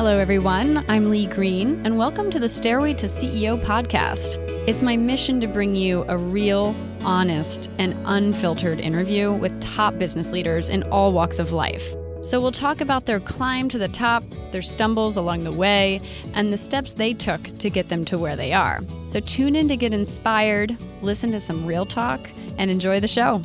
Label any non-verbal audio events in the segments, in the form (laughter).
Hello, everyone. I'm Lee Green, and welcome to the Stairway to CEO podcast. It's my mission to bring you a real, honest, and unfiltered interview with top business leaders in all walks of life. So, we'll talk about their climb to the top, their stumbles along the way, and the steps they took to get them to where they are. So, tune in to get inspired, listen to some real talk, and enjoy the show.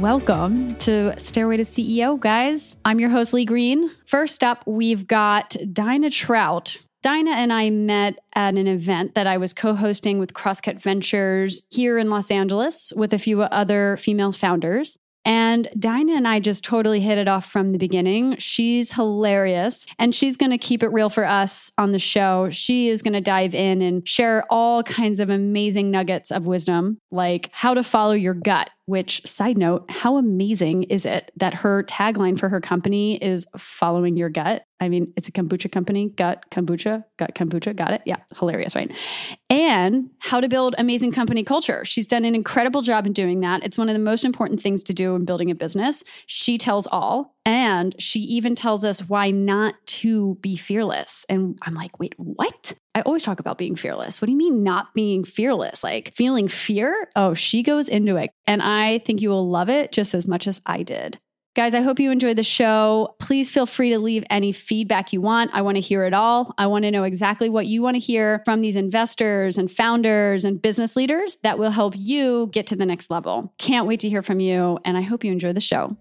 Welcome to Stairway to CEO, guys. I'm your host, Lee Green. First up, we've got Daina Trout. Daina and I met at an event that I was co hosting with Crosscut Ventures here in Los Angeles with a few other female founders. And Daina and I just totally hit it off from the beginning. She's hilarious and she's going to keep it real for us on the show. She is going to dive in and share all kinds of amazing nuggets of wisdom, like how to follow your gut which, side note, how amazing is it that her tagline for her company is following your gut? I mean, it's a kombucha company, gut kombucha, gut kombucha. Got it? Yeah, hilarious, right? And how to build amazing company culture. She's done an incredible job in doing that. It's one of the most important things to do in building a business. She tells all. And she even tells us why not to be fearless. And I'm like, wait, what? I always talk about being fearless. What do you mean not being fearless? Like feeling fear? Oh, she goes into it. And I think you will love it just as much as I did. Guys, I hope you enjoyed the show. Please feel free to leave any feedback you want. I want to hear it all. I want to know exactly what you want to hear from these investors and founders and business leaders that will help you get to the next level. Can't wait to hear from you. And I hope you enjoy the show.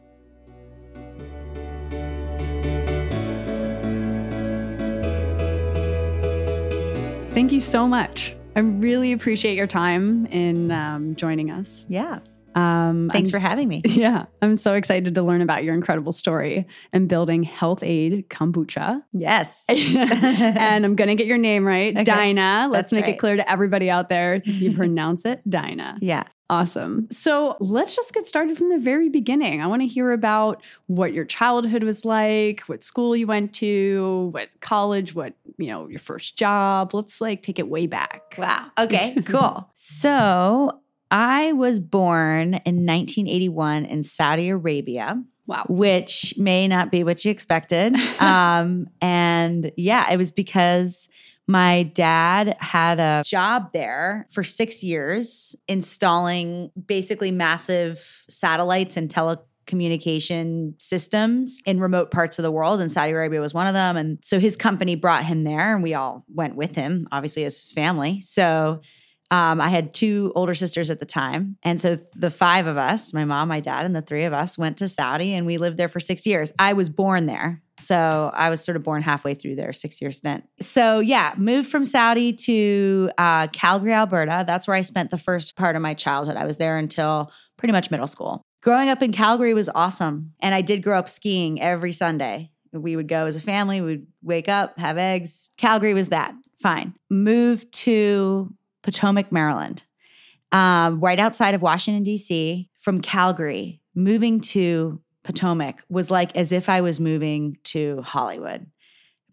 Thank you so much. I really appreciate your time in um, joining us. Yeah. Um, Thanks I'm, for having me. (laughs) Yeah. I'm so excited to learn about your incredible story and building Health-Ade Kombucha. Yes. (laughs) and I'm going to get your name right. Okay. Daina. Let's That's make right. it clear to everybody out there. You (laughs) pronounce it Dinah. Yeah. Awesome. So let's just get started from the very beginning. I want to hear about what your childhood was like, what school you went to, what college, what, you know, your first job. Let's like take it way back. Wow. Okay, (laughs) cool. so I was born in 1981 in Saudi Arabia. Wow. Which may not be what you expected. (laughs) um, and yeah, it was because my dad had a job there for six years, installing basically massive satellites and telecommunication systems in remote parts of the world and Saudi Arabia was one of them and so his company brought him there and we all went with him obviously as his family so um, I had two older sisters at the time. And so the five of us, my mom, my dad, and the three of us went to Saudi and we lived there for six years. I was born there. So I was sort of born halfway through their six year stint. So yeah, moved from Saudi to uh, Calgary, Alberta. That's where I spent the first part of my childhood. I was there until pretty much middle school. Growing up in Calgary was awesome. And I did grow up skiing every Sunday. We would go as a family, we'd wake up, have eggs. Calgary was that. Fine. Moved to Potomac, Maryland, um, right outside of Washington, D.C., from Calgary, moving to Potomac was like as if I was moving to Hollywood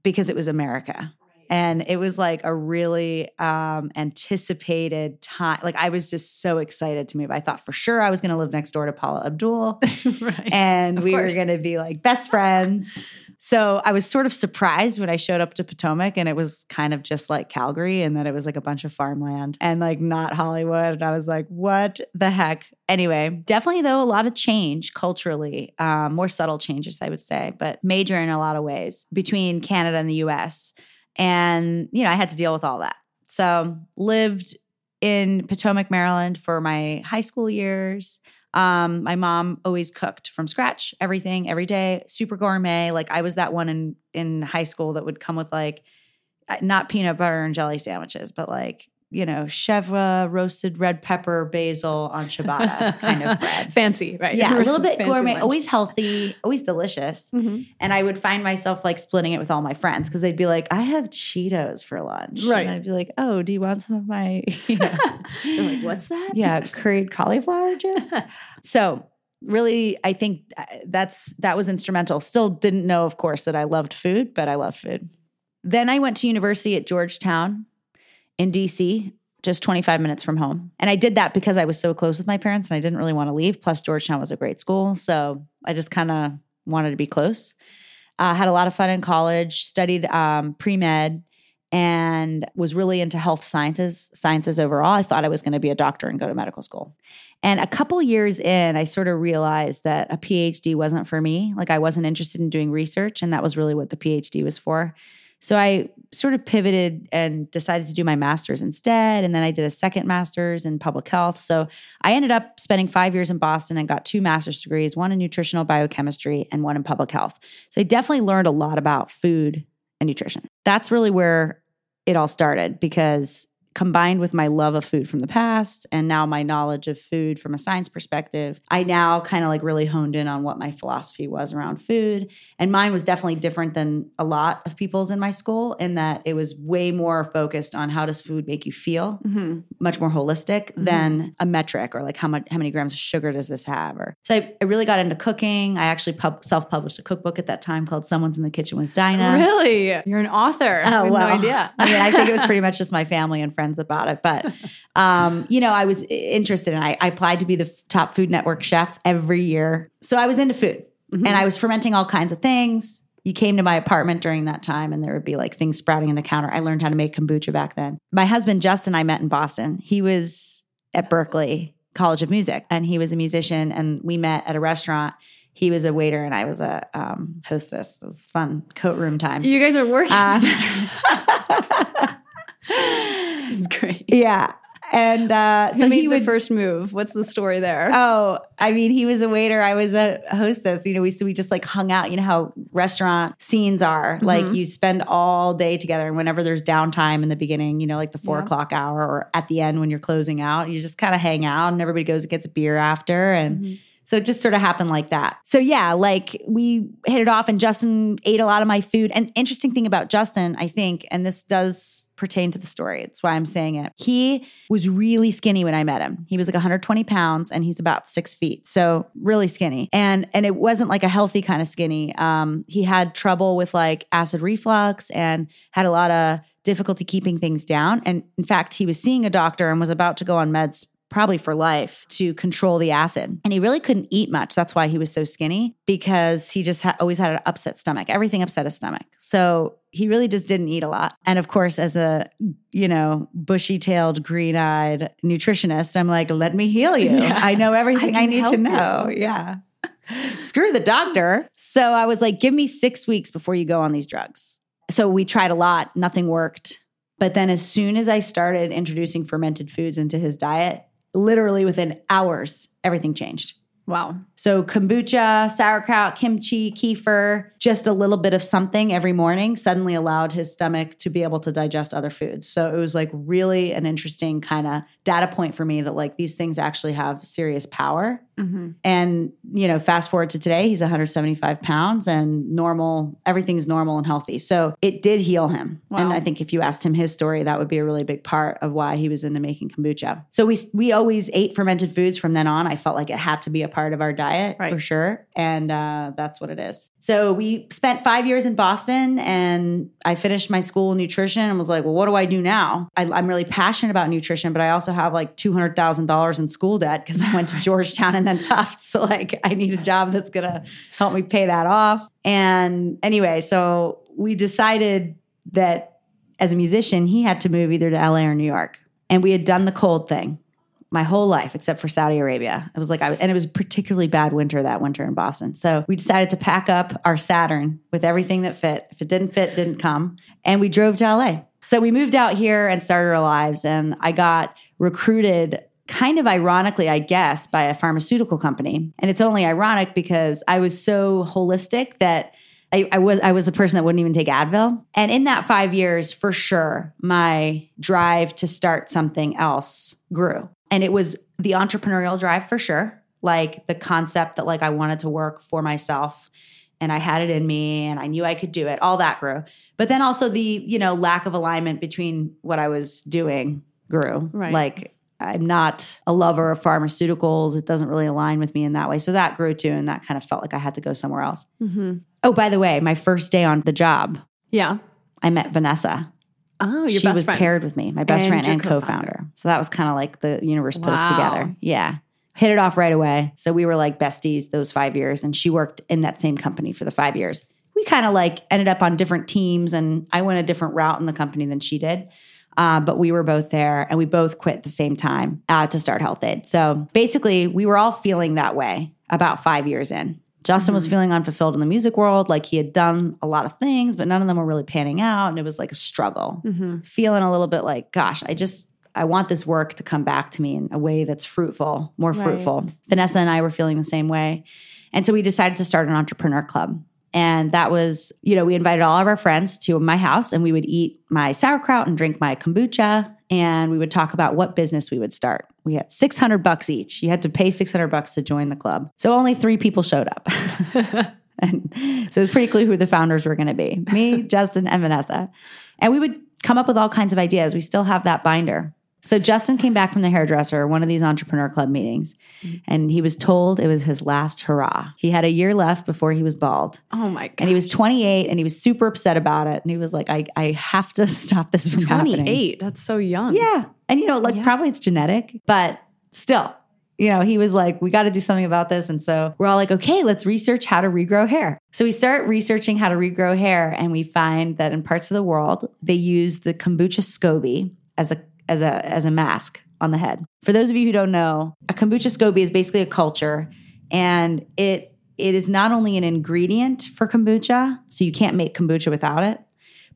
because it was America. And it was like a really um, anticipated time. Like I was just so excited to move. I thought for sure I was going to live next door to Paula Abdul, (laughs) right. and of we course. were going to be like best friends. So I was sort of surprised when I showed up to Potomac and it was kind of just like Calgary and that it was like a bunch of farmland and like not Hollywood. And I was like, what the heck? Anyway, definitely though, a lot of change culturally, um, more subtle changes, I would say, but major in a lot of ways between Canada and the US. And, you know, I had to deal with all that. So lived in Potomac, Maryland for my high school years. Um, my mom always cooked from scratch, everything, every day, super gourmet. Like I was that one in in high school that would come with like uh, not peanut butter and jelly sandwiches, but like you know, chèvre, roasted red pepper, basil on ciabatta kind of (laughs) bread. Fancy, right? Yeah, a little (laughs) bit gourmet, lunch. always healthy, always delicious. Mm-hmm. And I would find myself like splitting it with all my friends because they'd be like, I have Cheetos for lunch. Right. And I'd be like, oh, do you want some of my, (laughs) you know, they're like, what's that? Yeah, curried cauliflower chips. so really i think uh, that's that was instrumental still didn't know of course that i loved food but i love food then i went to university at georgetown in DC just 25 minutes from home. And I did that because I was so close with my parents and I didn't really want to leave. Plus, Georgetown was a great school. So I just kind of wanted to be close. Uh, had a lot of fun in college, studied um, pre med, and was really into health sciences, sciences overall. I thought I was going to be a doctor and go to medical school. And a couple years in, I sort of realized that a PhD wasn't for me. Like I wasn't interested in doing research, and that was really what the PhD was for. So I sort of pivoted and decided to do my master's instead. And then I did a second master's in public health. So I ended up spending five years in Boston and got two master's degrees one in nutritional biochemistry and one in public health. So I definitely learned a lot about food and nutrition. That's really where it all started because combined with my love of food from the past and now my knowledge of food from a science perspective, I now kind of like really honed in on what my philosophy was around food. And mine was definitely different than a lot of people's in my school in that it was way more focused on how does food make you feel, mm-hmm. much more holistic mm-hmm. than a metric or like how much how many grams of sugar does this have or so I, I really got into cooking. I actually pub, self-published a cookbook at that time called Someone's in the Kitchen with Dinah. Really? You're an author. Oh, well, no idea. I mean, I think it was (laughs) pretty much just my family and friends about it. But, um, you know, I was interested and I, I, applied to be the top Food Network chef every year. So I was into food mm-hmm. and I was fermenting all kinds of things. You came to my apartment during that time and there would be like things sprouting in the counter. I learned how to make kombucha back then. My husband, Justin, I met in Boston. He was at Berklee College of Music and he was a musician and we met at a restaurant he was a waiter and I was a um, hostess. It was fun coat room times. You guys are working. Um, (laughs) (laughs) it's great. Yeah. And uh, so he would first move. What's the story there? Oh, I mean, he was a waiter. I was a hostess. You know, we so we just like hung out. You know how restaurant scenes are. Mm-hmm. Like you spend all day together, and whenever there's downtime in the beginning, you know, like the four yeah. o'clock hour or at the end when you're closing out, you just kind of hang out, and everybody goes and gets a beer after, and. Mm-hmm. So it just sort of happened like that. So yeah, like we hit it off and Justin ate a lot of my food. And interesting thing about Justin, I think, and this does pertain to the story. It's why I'm saying it. He was really skinny when I met him. He was like 120 pounds and he's about six feet. So really skinny. And and it wasn't like a healthy kind of skinny. Um, he had trouble with like acid reflux and had a lot of difficulty keeping things down. And in fact, he was seeing a doctor and was about to go on meds probably for life to control the acid. And he really couldn't eat much. That's why he was so skinny because he just ha- always had an upset stomach. Everything upset his stomach. So he really just didn't eat a lot. And of course, as a, you know, bushy tailed, green eyed nutritionist, I'm like, let me heal you. (laughs) Yeah. I know everything I, I need to know. You. Yeah. (laughs) Screw the doctor. So I was like, give me six weeks before you go on these drugs. So we tried a lot, nothing worked. But then as soon as I started introducing fermented foods into his diet, literally within hours, everything changed. Wow. So kombucha, sauerkraut, kimchi, kefir, just a little bit of something every morning suddenly allowed his stomach to be able to digest other foods. So it was like really an interesting kind of data point for me that like these things actually have serious power. Mm-hmm. And, you know, fast forward to today, he's 175 pounds and normal, everything's normal and healthy. So it did heal him. Wow. And I think if you asked him his story, that would be a really big part of why he was into making kombucha. So we, we always ate fermented foods from then on. I felt like it had to be a part of our diet right. for sure. And uh, that's what it is. So we spent five years in Boston and I finished my school in nutrition and was like, well, what do I do now? I, I'm really passionate about nutrition, but I also have like $200,000 in school debt because I went to (laughs) Georgetown and then Tufts. So like I need a job that's gonna help me pay that off. And anyway, so we decided that as a musician, he had to move either to LA or New York. And we had done the cold thing my whole life except for Saudi Arabia. It was like I and it was a particularly bad winter that winter in Boston. So we decided to pack up our Saturn with everything that fit. If it didn't fit, didn't come. And we drove to LA. So we moved out here and started our lives and I got recruited kind of ironically, I guess, by a pharmaceutical company. And it's only ironic because I was so holistic that I, I, was I was a person that wouldn't even take Advil. And in that five years, for sure, my drive to start something else grew. And it was the entrepreneurial drive for sure. Like the concept that like I wanted to work for myself and I had it in me and I knew I could do it. All that grew. But then also the, you know, lack of alignment between what I was doing grew. Right. Like I'm not a lover of pharmaceuticals. It doesn't really align with me in that way. So that grew too. And that kind of felt like I had to go somewhere else. Mm-hmm. Oh, by the way, my first day on the job. Yeah. I met Vanessa. Oh, your she was friend. paired with me, my best And friend and co-founder. co-founder. So that was kind of like the universe put us together. Yeah. Hit it off right away. So we were like besties those 5 years and she worked in that same company for the 5 years. We kind of like ended up on different teams and I went a different route in the company than she did. Uh, but we were both there and we both quit at the same time uh, to start Health-Ade. So basically, we were all feeling that way about five years in. Justin was feeling unfulfilled in the music world, like he had done a lot of things, but none of them were really panning out. And it was like a struggle Mhm. feeling a little bit like, gosh, I just I want this work to come back to me in a way that's fruitful, more Right. fruitful. Vanessa and I were feeling the same way. And so we decided to start an entrepreneur club. And that was, you know, we invited all of our friends to my house and we would eat my sauerkraut and drink my kombucha and we would talk about what business we would start. We had 600 bucks each. You had to pay 600 bucks to join the club. So only 3 people showed up. (laughs) and so it was pretty clear who the founders were going to be me, (laughs) Justin, and Vanessa. And we would come up with all kinds of ideas. We still have that binder. So Justin came back from the hairdresser, one of these entrepreneur club meetings, mm-hmm. and he was told it was his last hurrah. He had a year left before he was bald. Oh my god. And he was 28 and he was super upset about it. And he was like, I, I have to (laughs) stop this from happening. 28. That's so young. Yeah. And you know, like Yeah. probably it's genetic, but still, you know, he was like, we got to do something about this. And so we're all like, okay, let's research how to regrow hair. So we start researching how to regrow hair, and we find that in parts of the world, they use the kombucha SCOBY as a as a as a mask on the head. For those of you who don't know, a kombucha SCOBY is basically a culture, and it it is not only an ingredient for kombucha, so you can't make kombucha without it,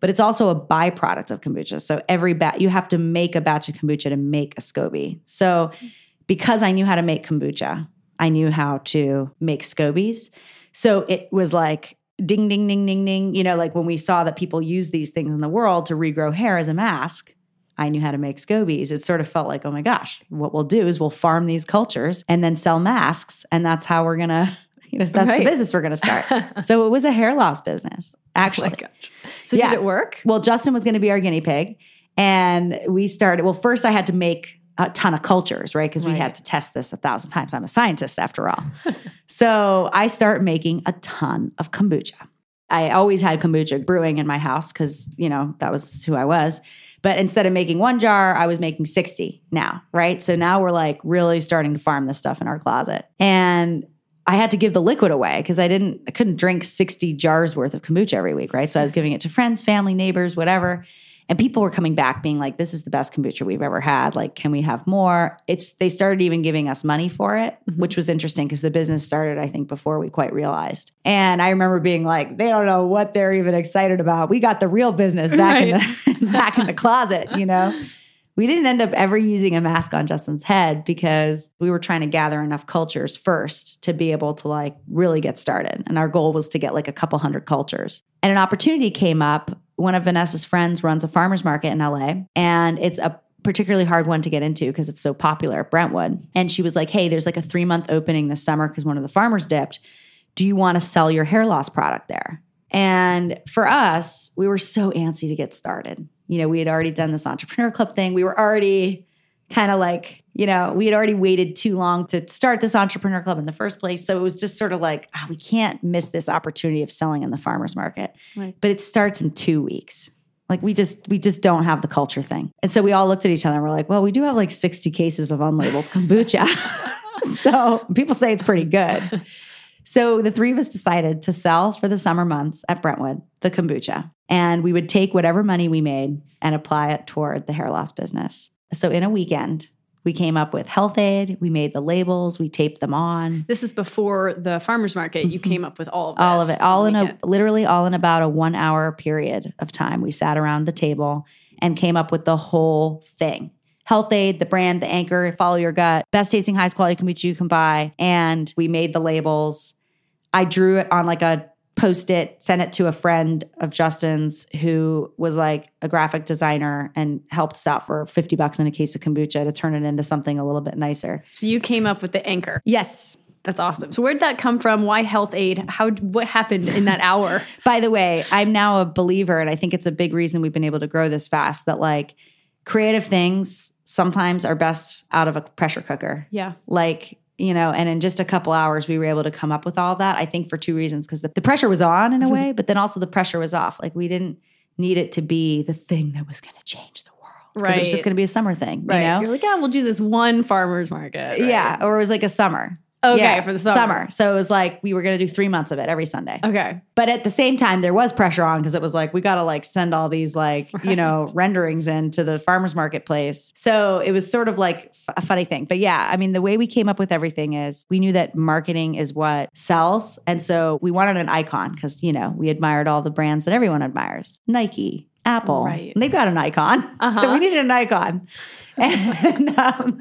but it's also a byproduct of kombucha. So every batch, you have to make a batch of kombucha to make a SCOBY. So because I knew how to make kombucha, I knew how to make scobies. So it was like ding, ding, ding, ding, ding. You know, like when we saw that people use these things in the world to regrow hair as a mask, I knew how to make scobies. It sort of felt like, oh my gosh, what we'll do is we'll farm these cultures and then sell masks. And that's how we're going (laughs) to, you know, that's Right. the business we're going to start. (laughs) so it was a hair loss business, Oh my actually. gosh. So Yeah. did it work? Well, Justin was going to be our guinea pig. And we started, well, first I had to make a ton of cultures, right? Because we had to test this a thousand times. I'm a scientist after all. (laughs) so I start making a ton of kombucha. I always had kombucha brewing in my house because, you know, that was who I was. But instead of making one jar, I was making 60 now, right? So now we're like really starting to farm this stuff in our closet. And I had to give the liquid away because I didn't, I couldn't drink 60 jars worth of kombucha every week, right? So I was giving it to friends, family, neighbors, whatever. And people were coming back being like, this is the best kombucha we've ever had. Like, can we have more? It's, they started even giving us money for it, Mhm. which was interesting because the business started, I think, before we quite realized. And I remember being like, they don't know what they're even excited about. We got the real business back in the, (laughs) back in the closet, you know? (laughs) We didn't end up ever using a mask on Justin's head because we were trying to gather enough cultures first to be able to like really get started. And our goal was to get like a couple hundred cultures. And an opportunity came up. One of Vanessa's friends runs a farmer's market in LA, and it's a particularly hard one to get into because it's so popular at Brentwood. And she was like, Hey, there's like a three month opening this summer because one of the farmers dipped. Do you want to sell your hair loss product there? And for us, we were so antsy to get started. You know, we had already done this entrepreneur club thing. We were already kind of like, you know, we had already waited too long to start this entrepreneur club in the first place. So it was just sort of like, ah, we can't miss this opportunity of selling in the farmers market. Right. But it starts in two weeks. Like we just we just don't have the culture thing. And so we all looked at each other and we're like, well, we do have like 60 cases of unlabeled kombucha. (laughs) so people say it's pretty good. So the three of us decided to sell for the summer months at Brentwood the kombucha. And we would take whatever money we made and apply it toward the hair loss business. So in a weekend, we came up with Health-Ade, we made the labels, we taped them on. This is before the farmers market. You came up with all of Mm-hmm. all of it, all in a literally all in about a one hour period of time. We sat around the table and came up with the whole thing. Health-Ade, the brand, the anchor, follow your gut, best tasting, highest quality kombucha you can buy. And we made the labels. I drew it on like a post it, sent it to a friend of Justin's who was like a graphic designer and helped us out for 50 bucks in a case of kombucha to turn it into something a little bit nicer. So you came up with the anchor. Yes. That's awesome. So where did that come from? Why Health-Ade? How what happened in that hour? (laughs) By the way, I'm now a believer, and I think it's a big reason we've been able to grow this fast that like creative things sometimes are best out of a pressure cooker. Yeah. Like, you know, and in just a couple hours, we were able to come up with all that. I think for two reasons because the, the pressure was on in a Mhm. way, but then also the pressure was off. Like, we didn't need it to be the thing that was going to change the world. 'Cause It was just going to be a summer thing, Right. you know? You're like, yeah, we'll do this one farmer's market. right? Yeah, or it was like a summer. Okay, Yeah, for the summer. So it was like we were going to do three months of it every Sunday. Okay. But at the same time, there was pressure on because it was like we got to like send all these like you know renderings into the farmers marketplace. So it was sort of like f- a funny thing. But yeah, I mean, the way we came up with everything is we knew that marketing is what sells, and so we wanted an icon because you know we admired all the brands that everyone admires, Nike. Apple, Right. And they've got an icon, so Uh-huh. we needed an icon, (laughs) and um,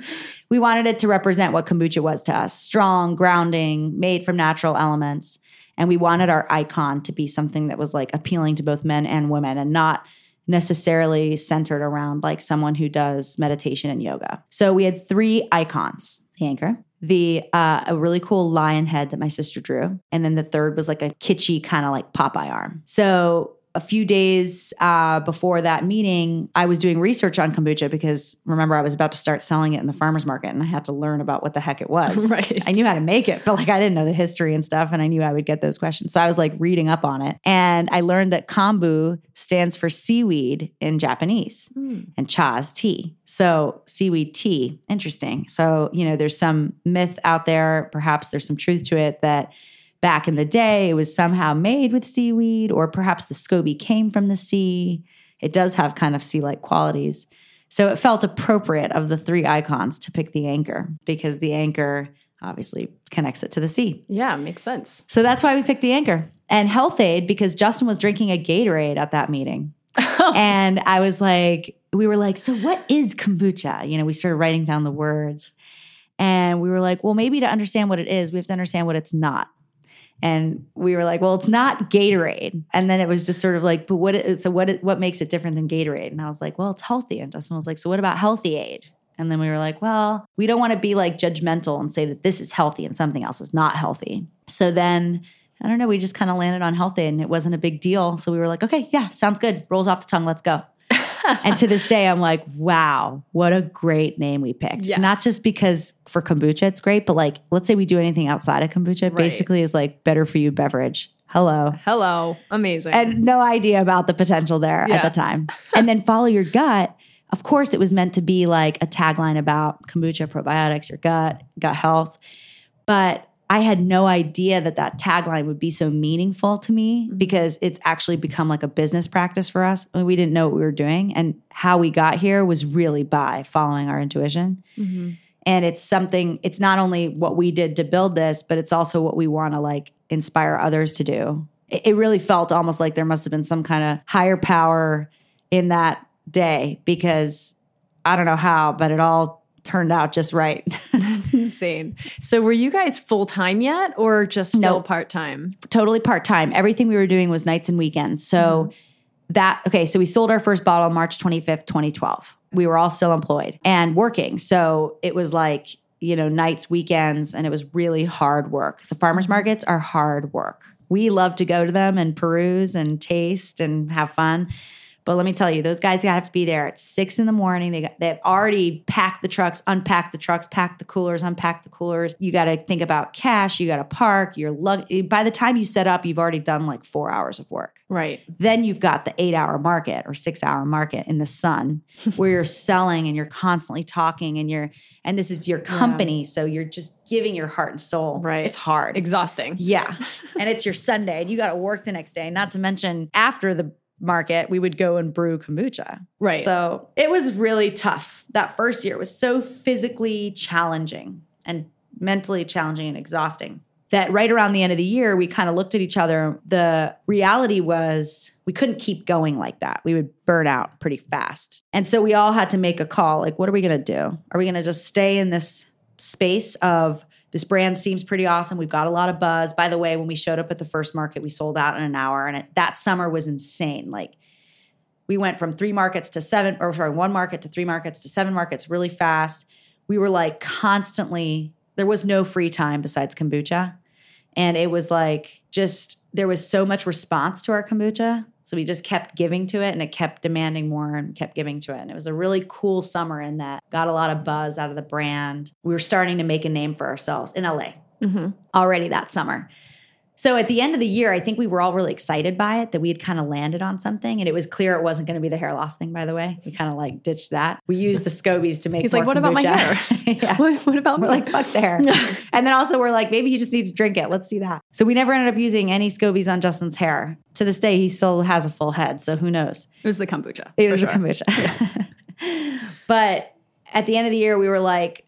we wanted it to represent what kombucha was to us: strong, grounding, made from natural elements. And we wanted our icon to be something that was like appealing to both men and women and not necessarily centered around like someone who does meditation and yoga. So we had three icons the anchor, the uh, a really cool lion head that my sister drew, and then the third was like a kitschy kind of like Popeye arm. So a few days uh, before that meeting, I was doing research on kombucha because remember, I was about to start selling it in the farmer's market and I had to learn about what the heck it was. (laughs) Right. I knew how to make it, but like I didn't know the history and stuff. And I knew I would get those questions. So I was like reading up on it. And I learned that kombu stands for seaweed in Japanese Hmm. and cha is tea. So seaweed tea. Interesting. So, you know, there's some myth out there, perhaps there's some truth to it that back in the day it was somehow made with seaweed, or perhaps the SCOBY came from the sea. It does have kind of sea-like qualities. So it felt appropriate of the three icons to pick the anchor because the anchor obviously connects it to the sea. Yeah, makes sense. So that's why we picked the anchor. And Health-Ade because Justin was drinking a Gatorade at that meeting. (laughs) and I was like, we were like, so what is kombucha? You know, we started writing down the words. And we were like, well, maybe to understand what it is, we have to understand what it's not. And we were like, well, it's not Gatorade. And then it was just sort of like, but what is, so what, what makes it different than Gatorade? And I was like, well, it's healthy. And Justin was like, so what about Healthy Aid? And then we were like, well, we don't want to be like judgmental and say that this is healthy and something else is not healthy. So then I don't know, we just kind of landed on Health-Ade and it wasn't a big deal. So we were like, okay, yeah, sounds good. Rolls off the tongue. Let's go. And to this day, I'm like, wow, what a great name we picked. Yes. Not just because for kombucha it's great, but like, let's say we do anything outside of kombucha, Right. basically is like better for you beverage. Hello. Hello. Amazing. And no idea about the potential there Yeah. at the time. and then follow your gut. Of course, it was meant to be like a tagline about kombucha, probiotics, your gut, gut health. But I had no idea that that tagline would be so meaningful to me because it's actually become like a business practice for us. I mean, we didn't know what we were doing. And how we got here was really by following our intuition. Mhm. And it's something, it's not only what we did to build this, but it's also what we want to like inspire others to do. It, it really felt almost like there must have been some kind of higher power in that day because I don't know how, but it all turned out just right. (laughs) That's (laughs) insane. So were you guys full time yet or just still part time? totally part time. Everything we were doing was nights and weekends. So mm-hmm. that okay, so we sold our first bottle March 25th, 2012. We were all still employed and working. So it was like, you know, nights, weekends, and it was really hard work. The farmers mm-hmm. markets are hard work. We love to go to them and peruse and taste and have fun. But let me tell you, those guys have to be there at six in the morning. They got, they've already packed the trucks, unpacked the trucks, packed the coolers, unpacked the coolers. You got to think about cash. You got to park. Your lug. Eh, by the time you set up, you've already done like four hours of work. Right. Then you've got the eight hour market or six hour market in the sun (laughs) where you're selling and you're constantly talking and you're, and this is your company. So you're just giving your heart and soul. Right. It's hard. Exhausting. Yeah. (laughs) and it's your Sunday and you got to work the next day. Not to mention after the market, we would go and brew kombucha. Right. So it was really tough. That first year was so physically challenging and mentally challenging and exhausting that right around the end of the year, we kind of looked at each other. The reality was we couldn't keep going like that. We would burn out pretty fast. And so we all had to make a call like, what are we going to do? Are we going to just stay in this space of this brand seems pretty awesome. We've got a lot of buzz. By the way, when we showed up at the first market, we sold out in an hour. And it, that summer was insane. Like, we went from three markets to seven, or sorry, one market to three markets to seven markets really fast. We were like constantly, there was no free time besides kombucha. And it was like just, there was so much response to our kombucha. So we just kept giving to it and it kept demanding more and kept giving to it. And it was a really cool summer in that. Got a lot of buzz out of the brand. We were starting to make a name for ourselves in LA hmm already that summer. So at the end of the year, I think we were all really excited by it that we had kind of landed on something. And it was clear it wasn't going to be the hair loss thing, by the way. We kind of like ditched that. We used the scobies to make He's like, what about my hair? (laughs) (laughs) yeah. What, what about We're me? like, fuck the hair. (laughs) and then also we're like, maybe you just need to drink it. Let's see that. So we never ended up using any scobies on Justin's hair. To this day, he still has a full head. So who knows? it was the kombucha. It was sure. the kombucha. but at the end of the year, we were like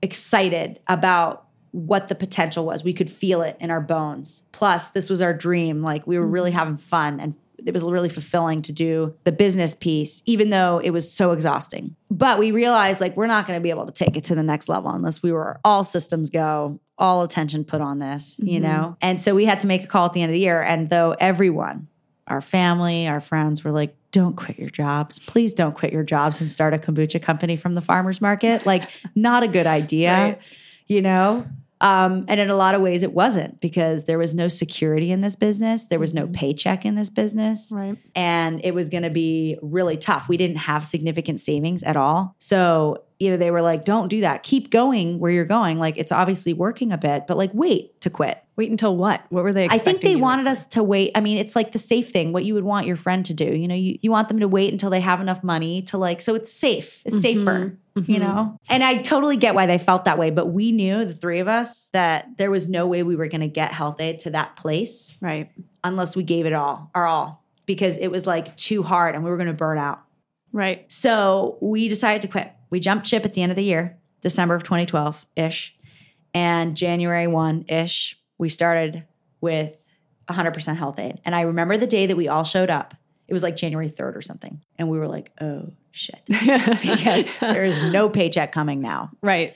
excited about what the potential was. We could feel it in our bones. Plus, this was our dream. Like we were really Mm-hmm. having fun and it was really fulfilling to do the business piece, even though it was so exhausting. But we realized like we're not going to be able to take it to the next level unless we were all systems go, all attention put on this, you Mhm. know? And so we had to make a call at the end of the year. And though everyone, our family, our friends were like, don't quit your jobs. Please don't quit your jobs and start a kombucha company from the farmer's market. Like, not a good idea, (laughs) Right. You know? Um, and in a lot of ways, it wasn't because there was no security in this business. There was no Mhm. paycheck in this business. Right. And it was going to be really tough. We didn't have significant savings at all. So, you know, they were like, don't do that. Keep going where you're going. Like, it's obviously working a bit, but like, wait to quit. Wait until what? What were they I think they wanted us to wait. I mean, it's like the safe thing, what you would want your friend to do. You know, you, you want them to wait until they have enough money to like, so it's safe, it's safer, Mhm, you know? And I totally get why they felt that way. But we knew, the three of us, that there was no way we were going to get Health-Ade to that place Right. unless we gave it all, our all, because it was like too hard and we were going to burn out. Right. So we decided to quit. We jumped ship at the end of the year, December of 2012 ish. And January 1 ish, we started with 100% Health-Ade. And I remember the day that we all showed up. It was like January 3rd or something. And we were like, oh shit. (laughs) because there is no paycheck coming now. right.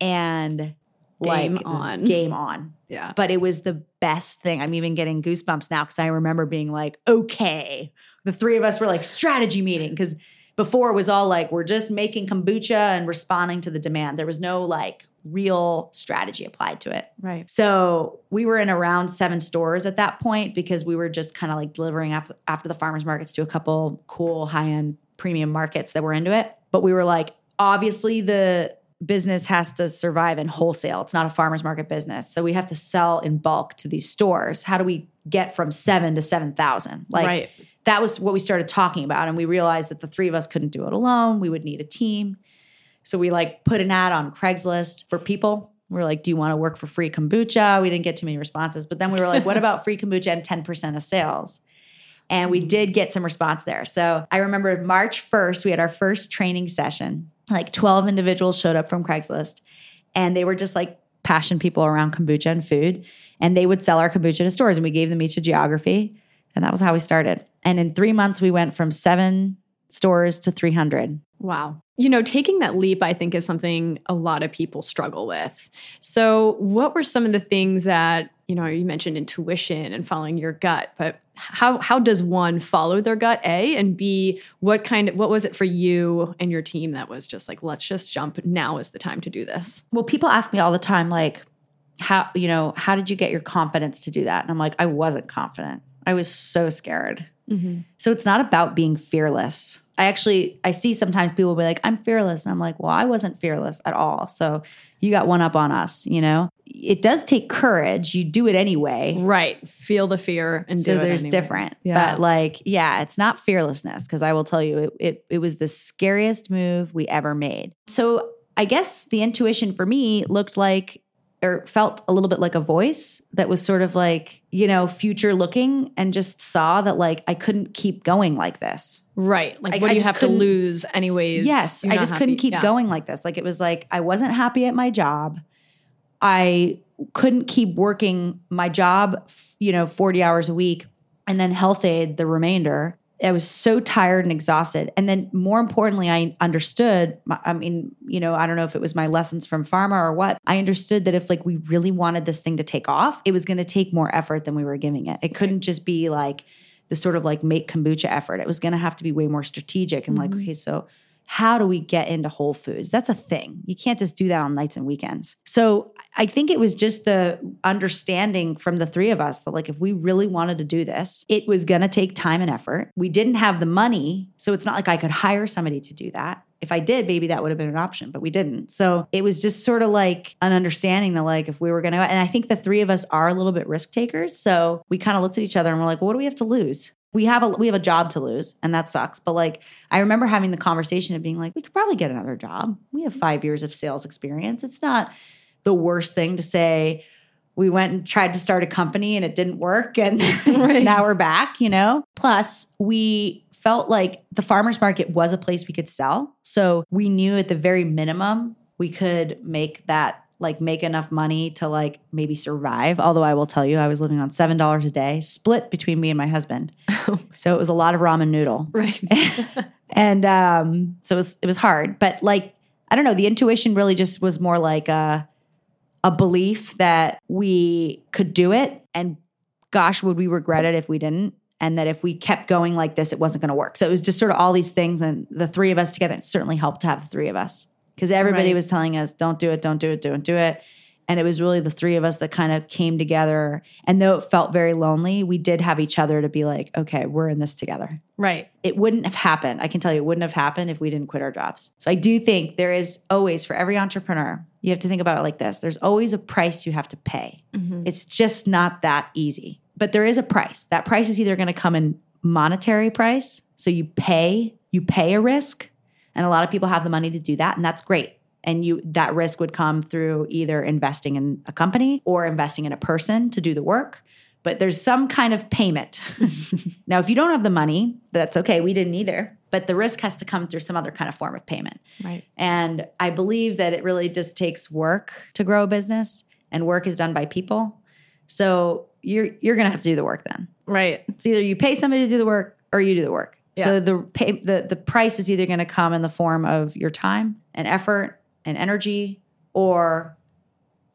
And like Game on. game on. Yeah. But it was the best thing. I'm even getting goosebumps now because I remember being like, okay. The three of us were like strategy meeting because before it was all like, we're just making kombucha and responding to the demand. There was no like real strategy applied to it. Right. So we were in around seven stores at that point because we were just kind of like delivering after, after the farmers markets to a couple cool high end premium markets that were into it. But we were like, obviously the business has to survive in wholesale. It's not a farmers market business. So we have to sell in bulk to these stores. How do we get from seven to 7,000? Like right. that was what we started talking about. And we realized that the three of us couldn't do it alone. We would need a team. So we like put an ad on Craigslist for people. We're like, do you want to work for free kombucha? We didn't get too many responses. But then we were like, what (laughs) about free kombucha and 10% of sales? And we mm. did get some response there. So I remember March 1st, we had our first training session. Like 12 individuals showed up from Craigslist and they were just like passion people around kombucha and food. And they would sell our kombucha to stores and we gave them each a geography. And that was how we started. And in three months, we went from seven stores to 300. Wow. You know, taking that leap, I think, is something a lot of people struggle with. So, what were some of the things that, you know, you mentioned intuition and following your gut, but how how does one follow their gut a and b what kind of what was it for you and your team that was just like let's just jump now is the time to do this Well, people ask me all the time, like, how, you know, how did you get your confidence to do that? And I'm like, I wasn't confident. I was so scared. Mm-hmm. So it's not about being fearless. I actually I see sometimes people be like, I'm fearless. And I'm like, well, I wasn't fearless at all. So you got one up on us, you know? It does take courage. You do it anyway. right feel the fear and do So it there's anyways. different. yeah But like, yeah, it's not fearlessness because I will tell you it, it it was the scariest move we ever made. So I guess the intuition for me looked like or felt a little bit like a voice that was sort of like, you know, future looking and just saw that like I couldn't keep going like this. right like I- what I do you have to lose anyways yes, I just couldn't keep Yeah. going like this. Like it was like I wasn't happy at my job. I couldn't keep working my job, you know, 40 hours a week and then Health-Ade the remainder. I was so tired and exhausted. And then more importantly, I understood, I mean, you know, I don't know if it was my lessons from pharma or what. I understood that if like we really wanted this thing to take off, it was going to take more effort than we were giving it. It couldn't just be like the sort of like make kombucha effort. It was going to have to be way more strategic and like, Mhm. okay, so how do we get into Whole Foods? That's a thing. You can't just do that on nights and weekends. So I think it was just the understanding from the three of us that, like, if we really wanted to do this, it was going to take time and effort. We didn't have the money. So it's not like I could hire somebody to do that. if I did, maybe that would have been an option, but we didn't. So it was just sort of like an understanding that, like, if we were going to, and I think the three of us are a little bit risk takers. So we kind of looked at each other and we're like, well, what do we have to lose? We have a we have a job to lose, and that sucks. But like, I remember having the conversation of being like, we could probably get another job. We have five years of sales experience. It's not the worst thing to say. We went and tried to start a company and it didn't work, and (laughs) Right. now we're back. You know. Plus, we felt like the farmers market was a place we could sell. So we knew at the very minimum we could make that like make enough money to like maybe survive. Although I will tell you, I was living on seven dollars a day, split between me and my husband. (laughs) so it was a lot of ramen noodle. Right. (laughs) and um, so it was it was hard. But like I don't know, the intuition really just was more like a a belief that we could do it, and gosh, would we regret it if we didn't? And that if we kept going like this, it wasn't going to work. So it was just sort of all these things, and the three of us together it certainly helped to have the three of us because everybody Right. was telling us, "Don't do it, don't do it, don't do it." And it was really the three of us that kind of came together. And though it felt very lonely, we did have each other to be like, okay, we're in this together right. it wouldn't have happened. I can tell you, it wouldn't have happened if we didn't quit our jobs. So I do think there is always, for every entrepreneur, you have to think about it like this there's always a price you have to pay. Mhm. It's just not that easy. But there is a price. That price is either going to come in monetary price. So you pay, you pay a risk. And a lot of people have the money to do that. And that's great. And you that risk would come through either investing in a company or investing in a person to do the work. But there's some kind of payment. (laughs) now, if you don't have the money, that's okay. We didn't either. But the risk has to come through some other kind of form of payment. Right. And I believe that it really just takes work to grow a business, and work is done by people. So you're you're gonna have to do the work then. Right. It's either you pay somebody to do the work or you do the work. Yeah. So the pay, the the price is either going to come in the form of your time and effort and energy or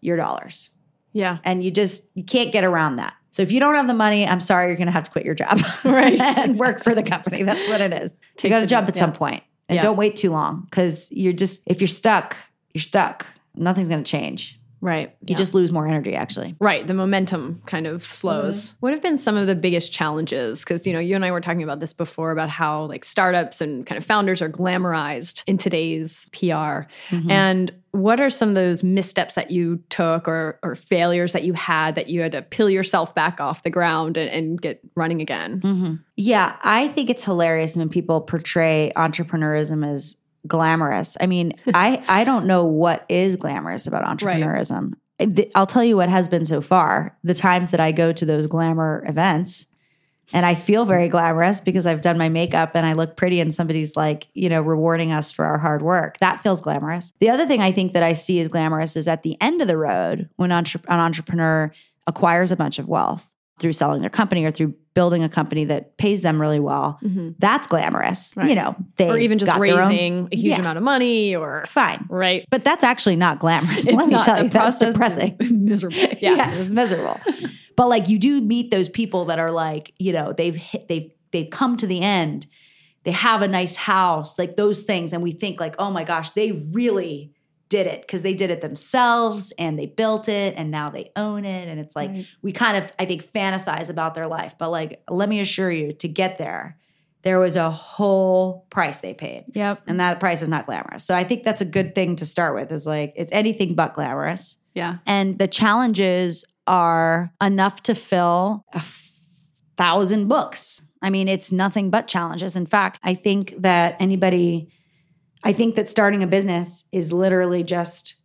your dollars. Yeah. And you just you can't get around that. So if you don't have the money, I'm sorry, you're going to have to quit your job (laughs) Right, (laughs) and work for the company. That's what it is. (laughs) Take you got to jump at yeah. some point and Yeah. don't wait too long because you're just if you're stuck, you're stuck. Nothing's going to change. Right. You just lose more energy actually. Right, the momentum kind of slows. What have been some of the biggest challenges? Because you know, you and I were talking about this before about how like startups and kind of founders are glamorized in today's PR. And what are some of those missteps that you took or or failures that you had that you had to peel yourself back off the ground and, and get running again? Mm-hmm. Yeah, I think it's hilarious when people portray entrepreneurism as glamorous. I mean, (laughs) I I don't know what is glamorous about entrepreneurism. Th- I'll tell you what has been so far. The times that I go to those glamour events and I feel very glamorous because I've done my makeup and I look pretty and somebody's like, you know, rewarding us for our hard work. That feels glamorous. The other thing I think that I see as glamorous is at the end of the road when entre- an entrepreneur acquires a bunch of wealth through selling their company or through building a company that pays them really well. Mhm. That's glamorous. Right. You know, they Or even just raising a huge Yeah. amount of money or fine. right. But that's actually not glamorous. (laughs) Let me tell you, that's depressing. (laughs) miserable. (laughs) Yeah. it's miserable. but like you do meet those people that are like, you know, they've hit, they've they've come to the end. They have a nice house, like those things, and we think like, oh my gosh, they really did it because they did it themselves and they built it and now they own it. And it's like Right. we kind of, I think, fantasize about their life. But like, let me assure you, to get there, there was a whole price they paid. Yep. And that price is not glamorous. So I think that's a good thing to start with is like it's anything but glamorous. Yeah. And the challenges are enough to fill a thousand books. I mean, it's nothing but challenges. In fact, I think that anybody, I think that starting a business is literally just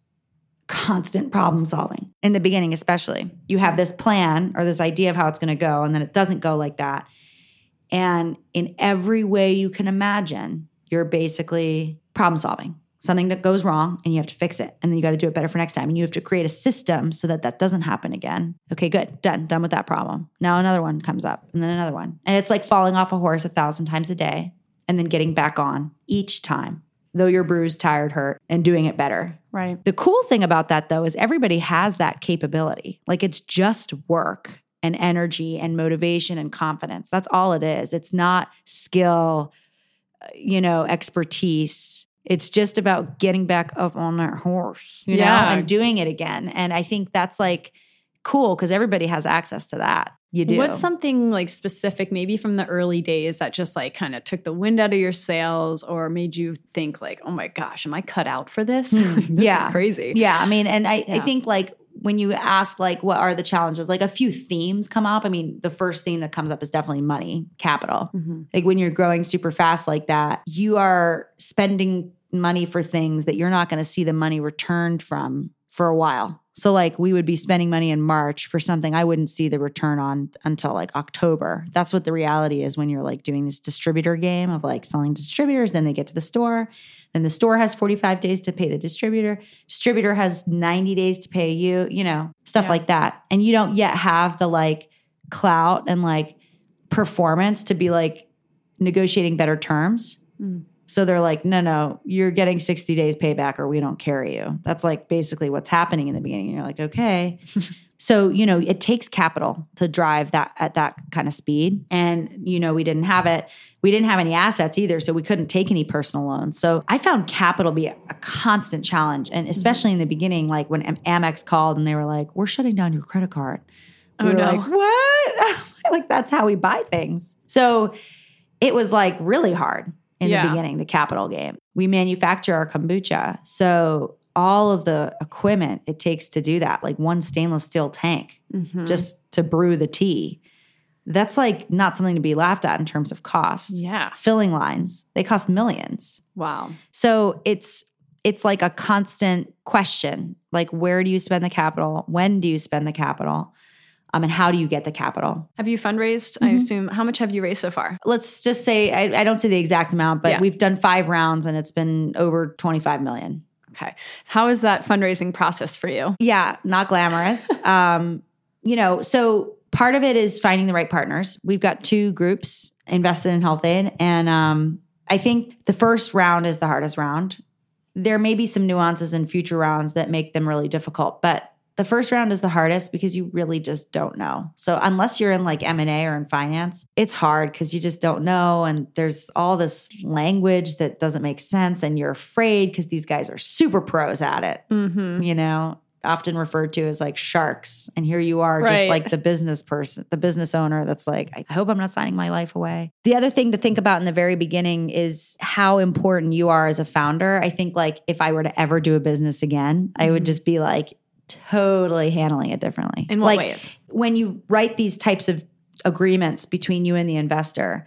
constant problem solving in the beginning, especially. You have this plan or this idea of how it's going to go, and then it doesn't go like that. And in every way you can imagine, you're basically problem solving. Something that goes wrong and you have to fix it. And then you got to do it better for next time. And you have to create a system so that that doesn't happen again. Okay, good. Done. Done with that problem. Now another one comes up and then another one. And it's like falling off a horse a thousand times a day and then getting back on each time, though you're bruised, tired, hurt, and doing it better. Right. The cool thing about that, though, is everybody has that capability. Like it's just work and energy and motivation and confidence. That's all it is. It's not skill, uh, you know, expertise. It's just about getting back up on that horse, you know, and doing it again. And I think that's like cool because everybody has access to that. You do. What's something like specific, maybe from the early days, that just like kind of took the wind out of your sails or made you think like, oh my gosh, am I cut out for this? (laughs) this Hmm. yeah. is crazy. Yeah, I mean, and I, I think like when you ask like what are the challenges, like a few themes come up. I mean, the first theme that comes up is definitely money, capital. Mhm. Like when you're growing super fast like that, you are spending money for things that you're not going to see the money returned from for a while. So like we would be spending money in March for something I wouldn't see the return on until like October. That's what the reality is when you're like doing this distributor game of like selling distributors, then they get to the store, then the store has 45 days to pay the distributor, distributor has 90 days to pay you, you know, stuff Yeah. like that. And you don't yet have the like clout and like performance to be like negotiating better terms. Mm. So they're like, no, no, you're getting 60 days payback or we don't carry you. That's like basically what's happening in the beginning. And you're like, okay. (laughs) so, you know, it takes capital to drive that at that kind of speed. And, you know, we didn't have it. We didn't have any assets either. So we couldn't take any personal loans. So I found capital be a, a constant challenge. And mm-hmm. especially in the beginning, like when Amex called and they were like, we're shutting down your credit card. Oh, we were no. like, what? (laughs) like that's how we buy things. So it was like really hard in Yeah. the beginning, the capital game. We manufacture our kombucha. So all of the equipment it takes to do that, like one stainless steel tank Mhm. just to brew the tea. That's like not something to be laughed at in terms of cost. yeah. Filling lines, they cost millions. Wow. So it's it's like a constant question. Like where do you spend the capital? When do you spend the capital? Um, and how do you get the capital? Have you fundraised? I Mhm. assume. How much have you raised so far? Let's just say I, I don't say the exact amount, but Yeah. we've done five rounds and it's been over 25 million. Okay. How is that fundraising process for you? Yeah, not glamorous. (laughs) um, you know, so part of it is finding the right partners. We've got two groups invested in Health-Ade, and um, I think the first round is the hardest round. There may be some nuances in future rounds that make them really difficult, but the first round is the hardest because you really just don't know. So unless you're in like M&A or in finance, it's hard because you just don't know and there's all this language that doesn't make sense and you're afraid because these guys are super pros at it Mm-hmm. you know, often referred to as like sharks. And here you are, Right. just like the business person, the business owner that's like, I hope I'm not signing my life away. The other thing to think about in the very beginning is how important you are as a founder. I think, like, if I were to ever do a business again, I would Mhm. just be like, totally handling it differently. In what like, ways? when you write these types of agreements between you and the investor,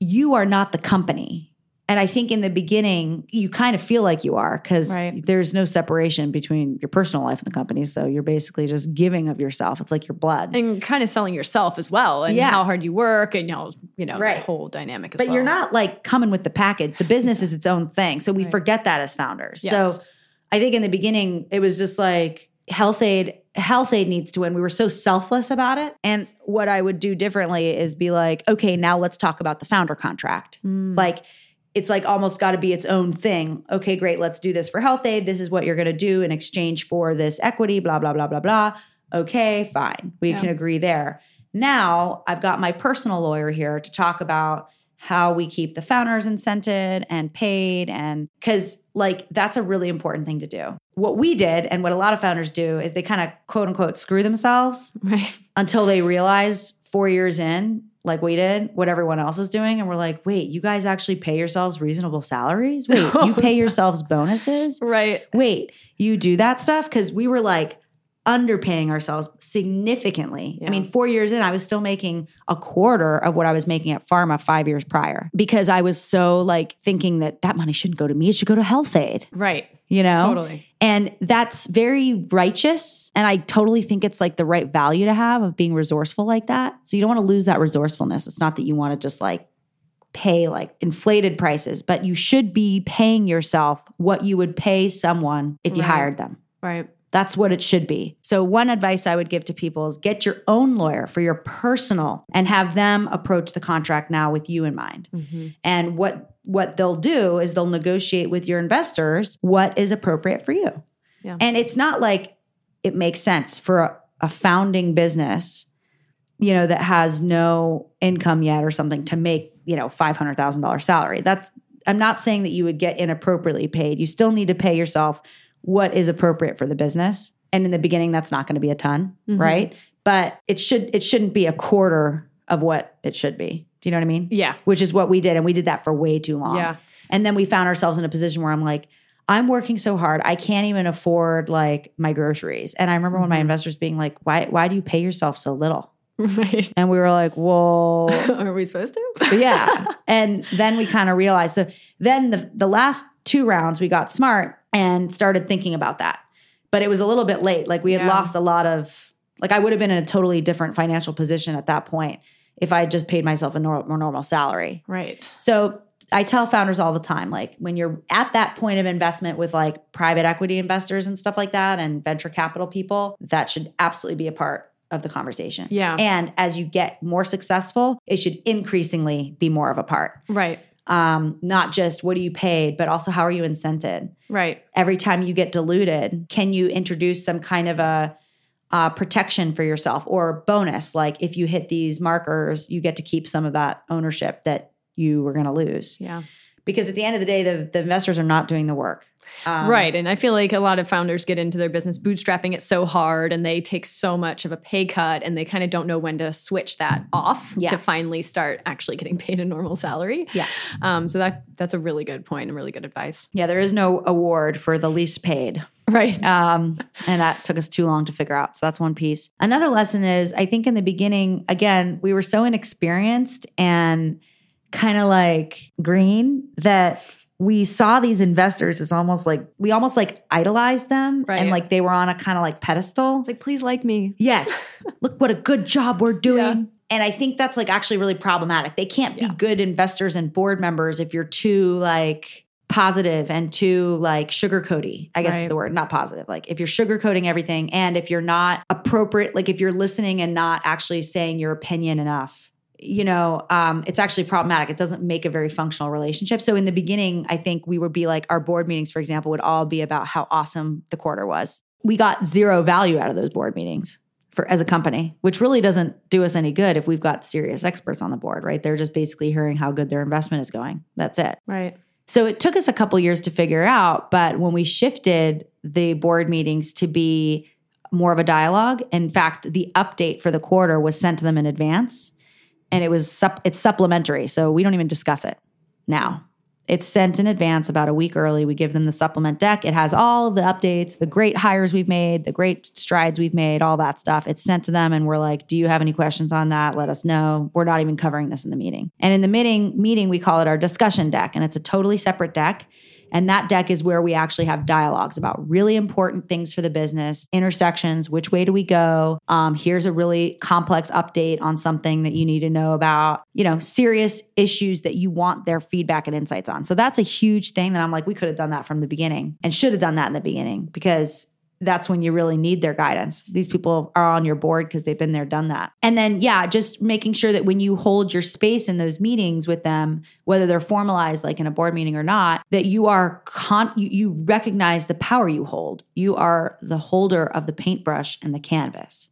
you are not the company. And I think in the beginning, you kind of feel like you are because Right. there's no separation between your personal life and the company. So you're basically just giving of yourself. It's like your blood. And kind of selling yourself as well, and Yeah. how hard you work, and how you know Right. the whole dynamic. As but you're not like coming with the package. The business is its own thing. So we Right. forget that as founders. Yes. So I think in the beginning, it was just like Health-Ade, health aid needs to win. We were so selfless about it. And what I would do differently is be like, okay, now let's talk about the founder contract. Mm. Like it's like almost got to be its own thing. Okay, great, let's do this for Health-Ade. This is what you're going to do in exchange for this equity, blah, blah, blah, blah, blah. Okay, fine. We Yeah. can agree there. Now I've got my personal lawyer here to talk about how we keep the founders incented and paid and cuz like that's a really important thing to do. What we did and what a lot of founders do is they kind of quote unquote screw themselves (laughs) right. until they realize 4 years in like we did what everyone else is doing and we're like, "Wait, you guys actually pay yourselves reasonable salaries? Wait, Oh, (laughs) you pay yeah. yourselves bonuses? Right. Wait, you do that stuff cuz we were like underpaying ourselves significantly. Yeah. I mean, 4 years in I was still making a quarter of what I was making at Pharma 5 years prior because I was so like thinking that that money shouldn't go to me, it should go to Health-Ade, Right. you know? Totally. And that's very righteous. And I totally think it's like the right value to have of being resourceful like that. So you don't want to lose that resourcefulness. It's not that you want to just like pay like inflated prices, but you should be paying yourself what you would pay someone if you Right. hired them. Right. That's what it should be. So, one advice I would give to people is get your own lawyer for your personal and have them approach the contract now with you in mind. Mm-hmm. And what what they'll do is they'll negotiate with your investors what is appropriate for you. Yeah. And it's not like it makes sense for a, a founding business, you know, that has no income yet or something to make, you know, $500,000 salary. That's I'm not saying that you would get inappropriately paid. You still need to pay yourself what is appropriate for the business. And in the beginning that's not going to be a ton, Mhm. right? but it should it shouldn't be a quarter of what it should be. Do you know what I mean? Yeah. Which is what we did, and we did that for way too long. Yeah. And then we found ourselves in a position where I'm like, I'm working so hard, I can't even afford like my groceries. And I remember when my Mhm. investors being like, "Why? Why do you pay yourself so little?" (laughs) Right. And we were like, "Well, (laughs) Are we supposed to? (laughs) yeah." And then we kind of realized. So then the the last two rounds, we got smart and started thinking about that. But it was a little bit late. Like we had Yeah. lost a lot of. Like I would have been in a totally different financial position at that point if I had just paid myself a nor- more normal salary. Right. So I tell founders all the time, like when you're at that point of investment with like private equity investors and stuff like that and venture capital people, that should absolutely be a part of the conversation. Yeah. And as you get more successful, it should increasingly be more of a part. Right. Um, not just what are you paid, but also how are you incented? Right. Every time you get diluted, can you introduce some kind of a uh, protection for yourself or bonus? Like if you hit these markers, you get to keep some of that ownership that you were going to lose Yeah. because at the end of the day, the, the investors are not doing the work. Um, right. And I feel like a lot of founders get into their business bootstrapping it so hard and they take so much of a pay cut and they kind of don't know when to switch that off Yeah. to finally start actually getting paid a normal salary. Yeah. Um, so that that's a really good point and really good advice. Yeah, there is no award for the least paid. Right. Um, and that took us too long to figure out. So that's one piece. Another lesson is I think in the beginning, again, we were so inexperienced and kind of like green that we saw these investors as almost like we almost like idolized them Right. and like they were on a kind of like pedestal. it's like, please like me. Yes. (laughs) Look what a good job we're doing. Yeah. And I think that's like actually really problematic. They can't Yeah. be good investors and board members if you're too like positive and too like sugarcoaty. I guess is the word, not positive. Like if you're sugarcoating everything and if you're not appropriate, like if you're listening and not actually saying your opinion enough, you know, um, it's actually problematic. It doesn't make a very functional relationship. So in the beginning, I think we would be like our board meetings, for example, would all be about how awesome the quarter was. We got zero value out of those board meetings for as a company, which really doesn't do us any good if we've got serious experts on the board, right? They're just basically hearing how good their investment is going. That's it. Right. So it took us a couple years to figure out, but when we shifted the board meetings to be more of a dialogue, in fact, the update for the quarter was sent to them in advance, and it was sup- it's supplementary, so we don't even discuss it now. It's sent in advance about a week early. We give them the supplement deck. It has all of the updates, the great hires we've made, the great strides we've made, all that stuff. It's sent to them, and we're like, "Do you have any questions on that? Let us know." We're not even covering this in the meeting. And in the meeting, meeting we call it our discussion deck, and it's a totally separate deck. And that deck is where we actually have dialogues about really important things for the business, intersections, which way do we go? Um, here's a really complex update on something that you need to know about, you know, serious issues that you want their feedback and insights on. So that's a huge thing that I'm like, we could have done that from the beginning and should have done that in the beginning because that's when you really need their guidance. These people are on your board because they've been there, done that. And then, yeah, just making sure that when you hold your space in those meetings with them, whether they're formalized like in a board meeting or not, that you are con- you, you recognize the power you hold. You are the holder of the paintbrush and the canvas.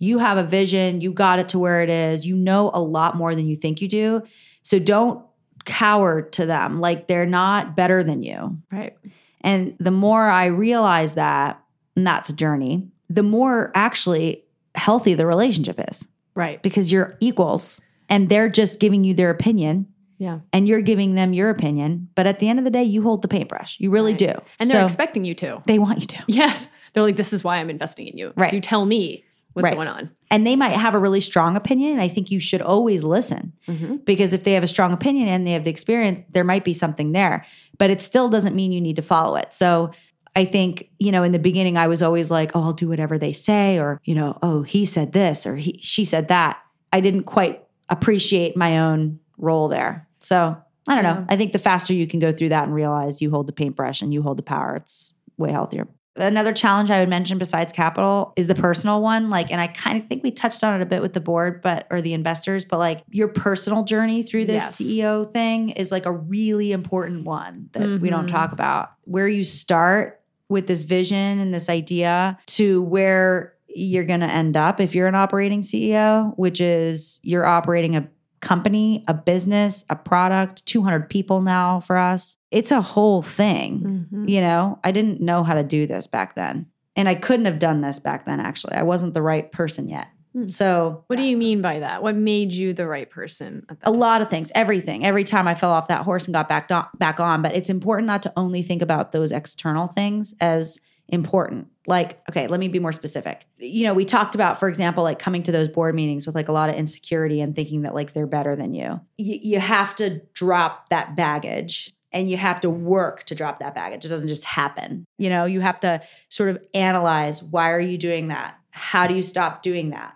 You have a vision, you got it to where it is, you know a lot more than you think you do. So don't cower to them like they're not better than you. Right. And the more I realize that, and that's a journey, the more actually healthy the relationship is Right. because you're equals and they're just giving you their opinion Yeah. and you're giving them your opinion. But at the end of the day, you hold the paintbrush. You really Right. do. And they're expecting you to. they want you to. Yes. They're like, this is why I'm investing in you. Right. You tell me what's Right. going on. And they might have a really strong opinion. And I think you should always listen Mm-hmm. because if they have a strong opinion and they have the experience, there might be something there. But it still doesn't mean you need to follow it. So I think, you know, in the beginning, I was always like, oh, I'll do whatever they say, or, you know, oh, he said this or he, she said that. I didn't quite appreciate my own role there. So I don't Yeah. know. I think the faster you can go through that and realize you hold the paintbrush and you hold the power, it's way healthier. Another challenge I would mention besides capital is the personal one. Like, and I kind of think we touched on it a bit with the board, but or the investors, but like your personal journey through this Yes. CEO thing is like a really important one that we don't Mhm. talk about. Where you start with this vision and this idea to where you're going to end up if you're an operating CEO, which is you're operating a company, a business, a product, 200 people now for us. It's a whole thing. Mhm. You know, I didn't know how to do this back then. And I couldn't have done this back then, actually. I wasn't the right person yet. Hmm. So, what do you mean by that? What made you the right person? a lot of things, everything. Every time I fell off that horse and got back on, back on, but it's important not to only think about those external things as important. Like, okay, let me be more specific. You know, we talked about, for example, like coming to those board meetings with like a lot of insecurity and thinking that like they're better than you. Y- you have to drop that baggage and you have to work to drop that baggage. It doesn't just happen. You know, you have to sort of analyze why are you doing that? How do you stop doing that?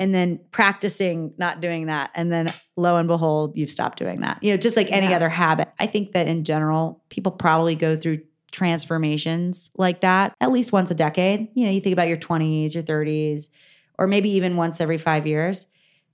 And then practicing not doing that. And then lo and behold, you've stopped doing that. You know, just like any Yeah. other habit. I think that in general, people probably go through transformations like that at least once a decade. You know, you think about your 20s, your 30s, or maybe even once every five years.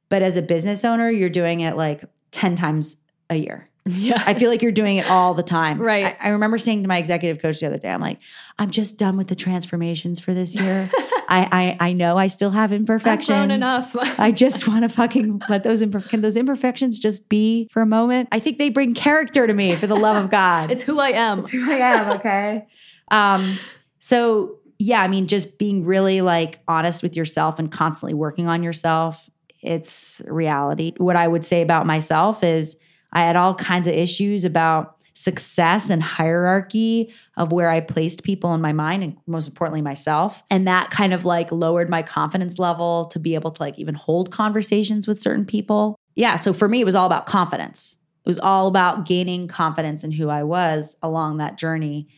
But as a business owner, you're doing it like 10 times a year. Yeah. I feel like you're doing it all the time. Right. I, I remember saying to my executive coach the other day, I'm like, I'm just done with the transformations for this year. (laughs) I, I I know I still have I've imperfections. grown enough. (laughs) I just want to fucking let those imperf- can those imperfections just be for a moment. I think they bring character to me for the love of God. (laughs) it's who I am. It's who I am, okay? Um, so yeah, I mean, just being really like honest with yourself and constantly working on yourself, it's reality. What I would say about myself is I had all kinds of issues about success and hierarchy of where I placed people in my mind and most importantly myself. And that kind of like lowered my confidence level to be able to like even hold conversations with certain people. Yeah, so for me it was all about confidence. It was all about gaining confidence in who I was along that journey.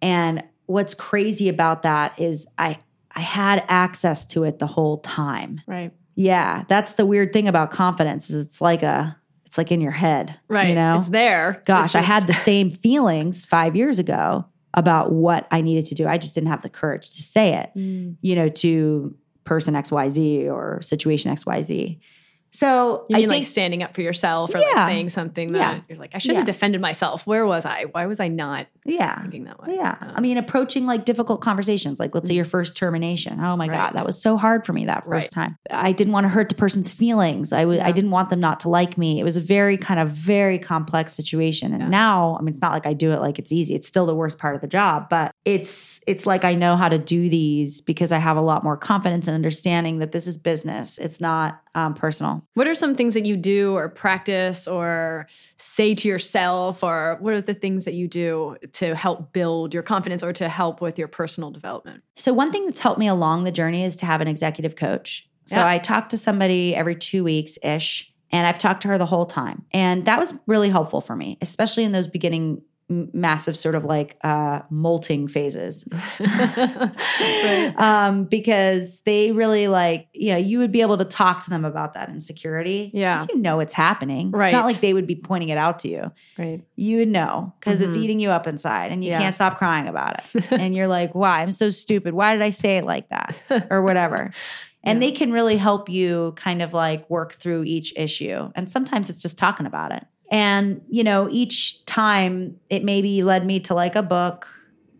And what's crazy about that is I I had access to it the whole time. Right. Yeah, that's the weird thing about confidence is it's like a it's like in your head. Right. You know? It's there. Gosh, It's I had the same feelings 5 years ago about what I needed to do. I just didn't have the courage to say it, Mm. you know, to person XYZ or situation XYZ. So You I mean think like standing up for yourself or Yeah. like saying something that Yeah. you're like, I should Yeah. have defended myself. Where was I? Why was I not yeah. thinking that way? Yeah. Um, I mean, approaching like difficult conversations, like let's say your first termination. Oh my Right. God, that was so hard for me that first Right. time. I didn't want to hurt the person's feelings. I was I didn't want them not to like me. It was a very kind of very complex situation. And Yeah. now, I mean, it's not like I do it like it's easy. It's still the worst part of the job, but it's it's like I know how to do these because I have a lot more confidence and understanding that this is business. It's not um, personal. What are some things that you do or practice or say to yourself, or what are the things that you do to help build your confidence or to help with your personal development? So one thing that's helped me along the journey is to have an executive coach. So Yeah. I talk to somebody every two weeks ish, and I've talked to her the whole time, and that was really helpful for me, especially in those beginning massive sort of like uh, molting phases. (laughs) right. um, because they really like, you know, you would be able to talk to them about that insecurity Yeah. You know it's happening. right It's not like they would be pointing it out to you. Right. You would know because it's Mhm. eating you up inside and you Yeah. can't stop crying about it. (laughs) and you're like, why? I'm so stupid. Why did I say it like that? Or whatever. (laughs) And Yeah. they can really help you kind of like work through each issue. And sometimes it's just talking about it. And, you know, each time it maybe led me to like a book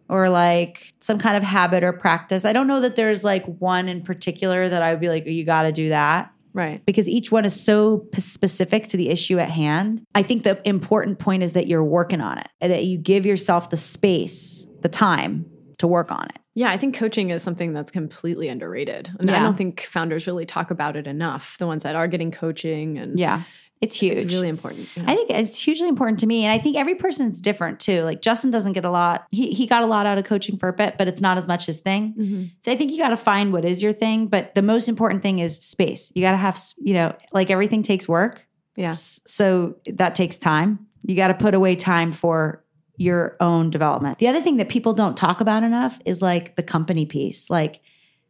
or like some kind of habit or practice. I don't know that there's like one in particular that I would be like, oh, you got to do that Right. because each one is so p- specific to the issue at hand. I think the important point is that you're working on it and that you give yourself the space, the time to work on it. Yeah, I think coaching is something that's completely underrated. And I don't think founders really talk about it enough. The ones that are getting coaching and Yeah. It's huge. it's really important. Yeah. I think it's hugely important to me. And I think every person's different too. Like Justin doesn't get a lot. He he got a lot out of coaching for a bit, but it's not as much his thing. Mhm. So I think you got to find what is your thing. But the most important thing is space. You got to have, you know, like everything takes work. Yeah. So that takes time. You got to put away time for your own development. The other thing that people don't talk about enough is like the company piece. Like,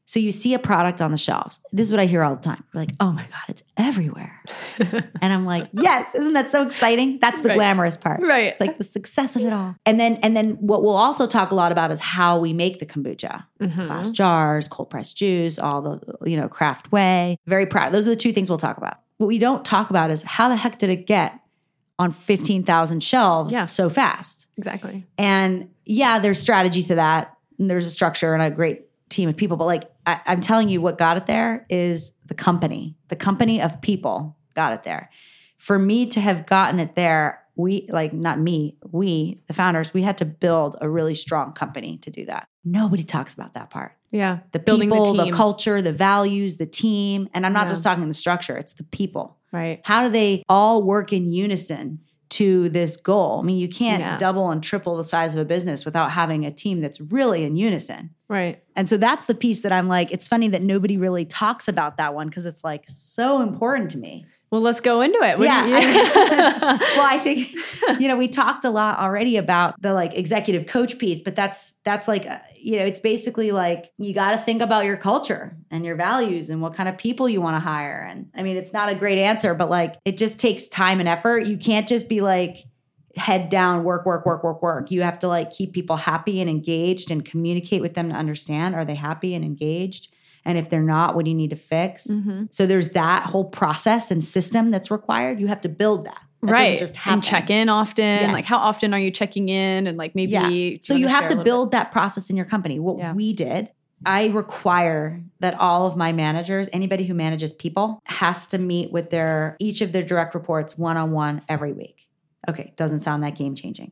so you see a product on the shelves. This is what I hear all the time. We're like, oh my God, it's everywhere. (laughs) and I'm like, yes, isn't that so exciting? That's the Right. glamorous part. Right. It's like the success of it all. And then and then what we'll also talk a lot about is how we make the kombucha. Mhm. Glass jars, cold pressed juice, all the you know, craft way. Very proud. Those are the two things we'll talk about. What we don't talk about is how the heck did it get on 15,000 shelves Yeah. so fast? Exactly. And yeah, there's strategy to that. And there's a structure and a great team of people. But like I, I'm telling you, what got it there is the company. The company of people got it there. For me to have gotten it there, we, like, not me, we, the founders, we had to build a really strong company to do that. Nobody talks about that part. Yeah. The Building the people, the, team. culture, the values, the team. And I'm not Yeah. just talking the structure, it's the people. Right. How do they all work in unison to this goal? I mean, you can't Yeah. double and triple the size of a business without having a team that's really in unison. Right. And so that's the piece that I'm like, it's funny that nobody really talks about that one because it's like so important to me. Well, let's go into it. What Yeah, you- (laughs) well, I think (laughs) you know we talked a lot already about the like executive coach piece, but that's that's like uh, you know it's basically like you got to think about your culture and your values and what kind of people you want to hire. And I mean, it's not a great answer, but like it just takes time and effort. You can't just be like head down work work work work work you have to like keep people happy and engaged and communicate with them to understand are they happy and engaged and if they're not what do you need to fix Mhm. so there's that whole process and system that's required. You have to build that. That right. Just happen. and check in often. Like, how often are you checking in? And like, maybe. Yeah. you So you have to build that process in your company. What Yeah. we did, I require that all of my managers, anybody who manages people, has to meet with their each of their direct reports one on one every week. Okay, doesn't sound that game changing.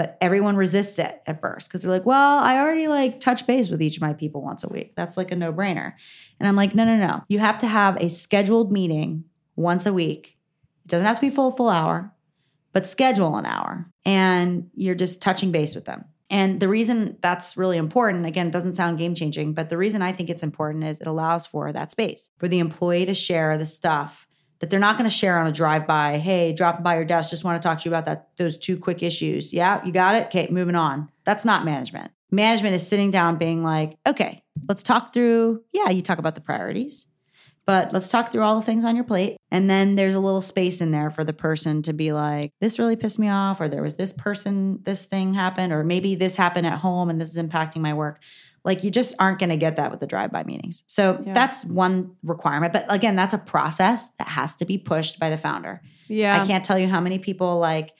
But everyone resists it at first because they're like, well, I already like touch base with each of my people once a week. That's like a no brainer. And I'm like, no, no, no. You have to have a scheduled meeting once a week. It doesn't have to be full, full hour, but schedule an hour. And you're just touching base with them. And the reason that's really important, again, it doesn't sound game changing, but the reason I think it's important is it allows for that space for the employee to share the stuff that they're not going to share on a drive by. Hey, dropping by your desk, just want to talk to you about that those two quick issues. Yeah, you got it. Okay, moving on. That's not management. Management is sitting down being like, "Okay, let's talk through, yeah, you talk about the priorities, but let's talk through all the things on your plate. And then there's a little space in there for the person to be like, this really pissed me off, or there was this person, this thing happened, or maybe this happened at home and this is impacting my work. Like you just aren't going to get that with the drive by meetings. So Yeah. that's one requirement. But again, that's a process that has to be pushed by the founder. Yeah. I can't tell you how many people like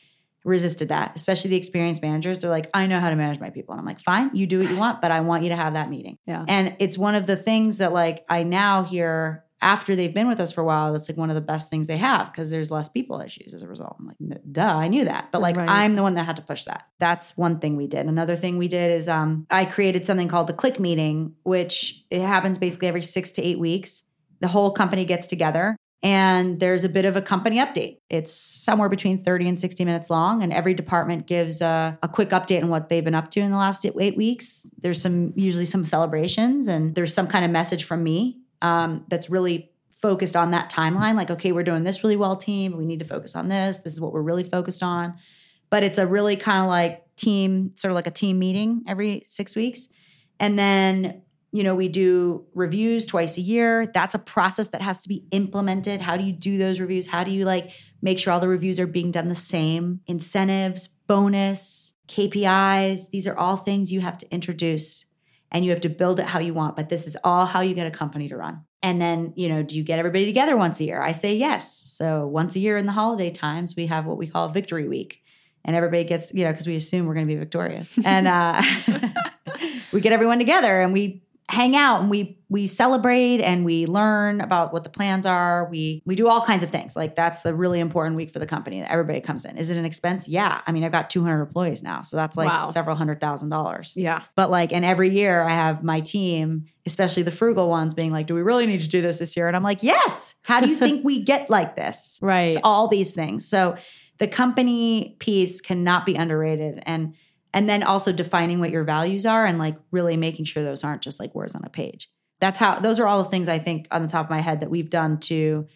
resisted that, especially the experienced managers. They're like, I know how to manage my people. And I'm like, fine, you do what you want, but I want you to have that meeting. Yeah. And it's one of the things that like I now hear after they've been with us for a while, that's like one of the best things they have because there's less people issues as a result. I'm like, duh, I knew that. But like Right. I'm the one that had to push that. That's one thing we did. Another thing we did is um I created something called the click meeting, which it happens basically every six to eight weeks. The whole company gets together and there's a bit of a company update. It's somewhere between 30 and 60 minutes long, and every department gives a, a quick update on what they've been up to in the last eight weeks. There's some usually some celebrations, and there's some kind of message from me um, that's really focused on that timeline. Like, okay, we're doing this really well, team. We need to focus on this. This is what we're really focused on. But it's a really kind of like team, sort of like a team meeting every six weeks, and then you know, we do reviews twice a year. That's a process that has to be implemented. How do you do those reviews? How do you like make sure all the reviews are being done the same? Incentives, bonus, KPIs, these are all things you have to introduce and you have to build it how you want, but this is all how you get a company to run. And then, you know, do you get everybody together once a year? I say yes. So once a year in the holiday times, we have what we call Victory Week. And everybody gets, you know, because we assume we're going to be victorious. And uh, (laughs) we get everyone together and we hang out and we we celebrate and we learn about what the plans are. We we do all kinds of things. Like that's a really important week for the company. Everybody comes in. Is it an expense? Yeah. I mean, I've got 200 employees now, so that's like Wow. several hundred thousand dollars. yeah. But like, and every year I have my team, especially the frugal ones, being like, "Do we really need to do this this year?" And I'm like, "Yes." How do you think we (laughs) get like this? Right. It's all these things. So the company piece cannot be underrated and and then also defining what your values are and like really making sure those aren't just like words on a page. That's how those are all the things I think on the top of my head that we've done to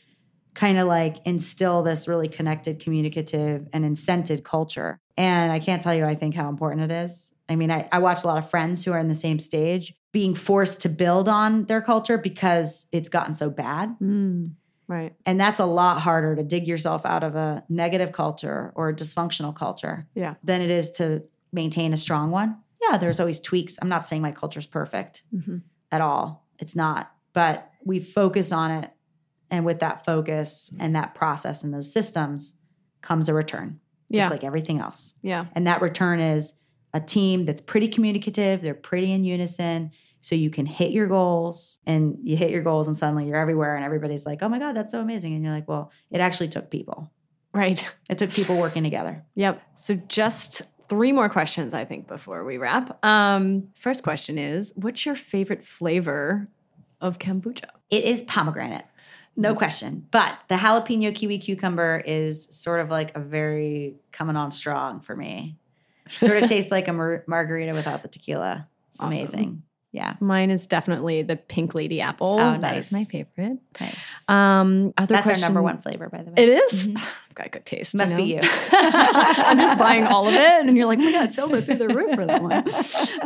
kind of like instill this really connected, communicative, and incented culture. And I can't tell you, I think how important it is. I mean, I, I watch a lot of friends who are in the same stage being forced to build on their culture because it's gotten so bad. Mm, right. And that's a lot harder to dig yourself out of a negative culture or a dysfunctional culture Yeah. than it is to maintain a strong one. Yeah, there's always tweaks. I'm not saying my culture's perfect hmm at all. It's not. But we focus on it. And with that focus and that process and those systems comes a return, just Yeah. like everything else. Yeah. And that return is a team that's pretty communicative, they're pretty in unison. So you can hit your goals and you hit your goals and suddenly you're everywhere and everybody's like, oh my God, that's so amazing. And you're like, well, it actually took people. Right. It took people working together. Yep. So just three more questions, I think, before we wrap. Um, first question is What's your favorite flavor of kombucha? It is pomegranate, no question. But the jalapeno kiwi cucumber is sort of like a very coming on strong for me. Sort of (laughs) tastes like a mar- margarita without the tequila. It's Awesome. amazing. Yeah. Mine is definitely the pink lady apple. Oh, nice. my favorite. Nice. Um, other That's our number one flavor, by the way. It is? Mhm. (sighs) I've got good taste. Must you be you. (laughs) I'm just buying all of it. And you're like, oh my God, sales are through the roof for that one. (laughs)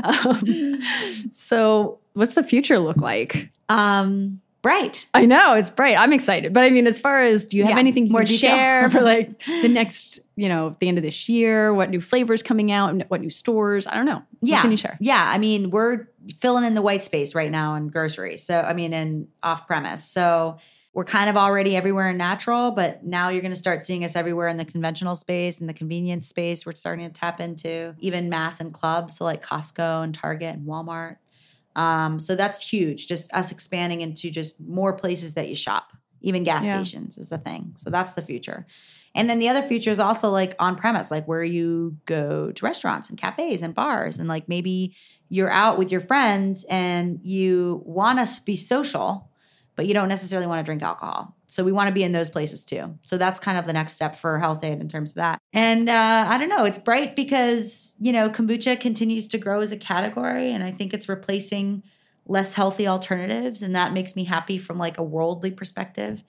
Um, so, what's the future look like? Um, bright. I know it's bright. I'm excited. But I mean, as far as do you have Yeah, anything you more can detail. share for (laughs) like the next, you know, the end of this year? What new flavors coming out? and What new stores? I don't know. Yeah. What can you share? Yeah. I mean, we're filling in the white space right now in groceries. So, I mean, in off premise. So, we're kind of already everywhere in natural, but now you're going to start seeing us everywhere in the conventional space and the convenience space. We're starting to tap into even mass and clubs, so like Costco and Target and Walmart. Um, so that's huge. Just us expanding into just more places that you shop, even gas Yeah. stations is the thing. So that's the future. And then the other future is also like on premise, like where you go to restaurants and cafes and bars, and like maybe you're out with your friends and you want to be social, but you don't necessarily want to drink alcohol. So we want to be in those places too. So that's kind of the next step for Health-Ade in terms of that. And uh, I don't know, it's bright because you know kombucha continues to grow as a category, and I think it's replacing less healthy alternatives, and that makes me happy from like a worldly perspective.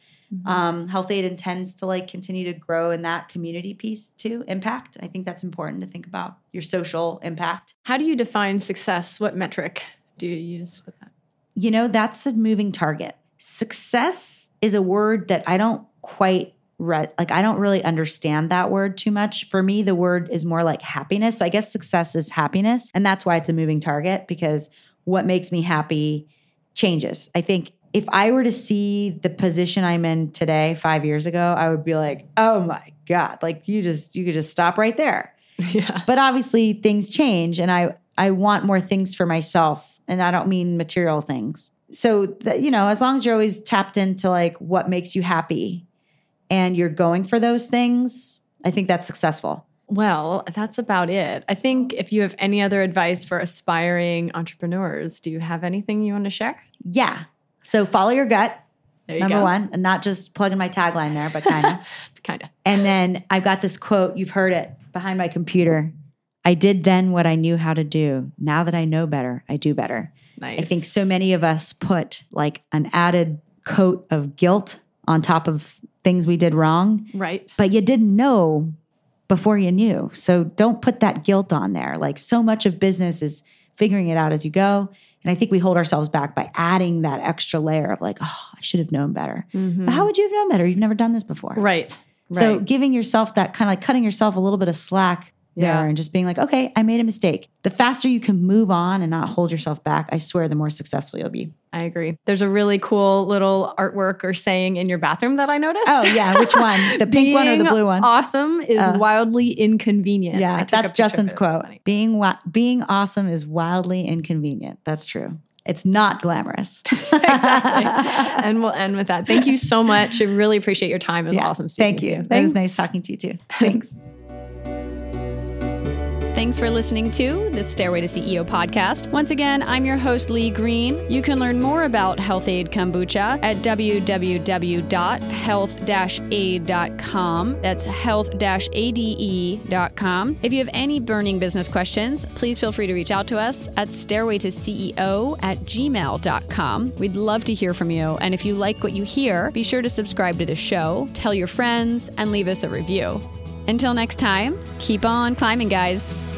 Um, Health-Ade intends to like continue to grow in that community piece too. Impact. I think that's important to think about your social impact. How do you define success? What metric do you use for that? You know, that's a moving target. Success is a word that I don't quite re- like I don't really understand that word too much. For me, the word is more like happiness. So I guess success is happiness, and that's why it's a moving target because what makes me happy changes. I think if I were to see the position I'm in today 5 years ago, I would be like, "Oh my god, like you just you could just stop right there." (laughs) Yeah. but obviously things change and i i want more things for myself and i don't mean material things so that you know as long as you're always tapped into like what makes you happy and you're going for those things i think that's successful Well, that's about it. I think if you have any other advice for aspiring entrepreneurs, do you have anything you want to share? yeah so follow your gut you number go. one and not just plugging my tagline there but kind of (laughs) Kind of. and then i've got this quote you've heard it behind my computer i did then what i knew how to do now that i know better i do better Nice. I think so many of us put like an added coat of guilt on top of things we did wrong, Right. but you didn't know before you knew. So don't put that guilt on there. Like so much of business is figuring it out as you go. And I think we hold ourselves back by adding that extra layer of like, oh, I should have known better. But how would you have known better? You've never done this before. Mm-hmm. Right. So giving yourself that kind of like cutting yourself a little bit of slack there Yeah. and just being like, okay, I made a mistake. The faster you can move on and not hold yourself back, I swear, the more successful you'll be. I agree. There's a really cool little artwork or saying in your bathroom that I noticed. Oh yeah, which one? The pink one or the blue one? Awesome is Uh, wildly inconvenient. Yeah, that's Justin's. So quote. being wa- being awesome is wildly inconvenient. That's true. It's not glamorous. (laughs) exactly. and we'll end with that. Thank you so much. I really appreciate your time. It was Yeah, awesome speaking Thank you. It was Thanks. nice talking to you too. (laughs) Thanks. Thanks for listening to the Stairway to CEO podcast. Once again, I'm your host, Lee Green. You can learn more about Health-Ade Kombucha at www.health-ade.com. That's health-ade.com. If you have any burning business questions, please feel free to reach out to us at stairwaytoceo at gmail.com. We'd love to hear from you. And if you like what you hear, be sure to subscribe to the show, tell your friends, and leave us a review. Until next time, keep on climbing, guys.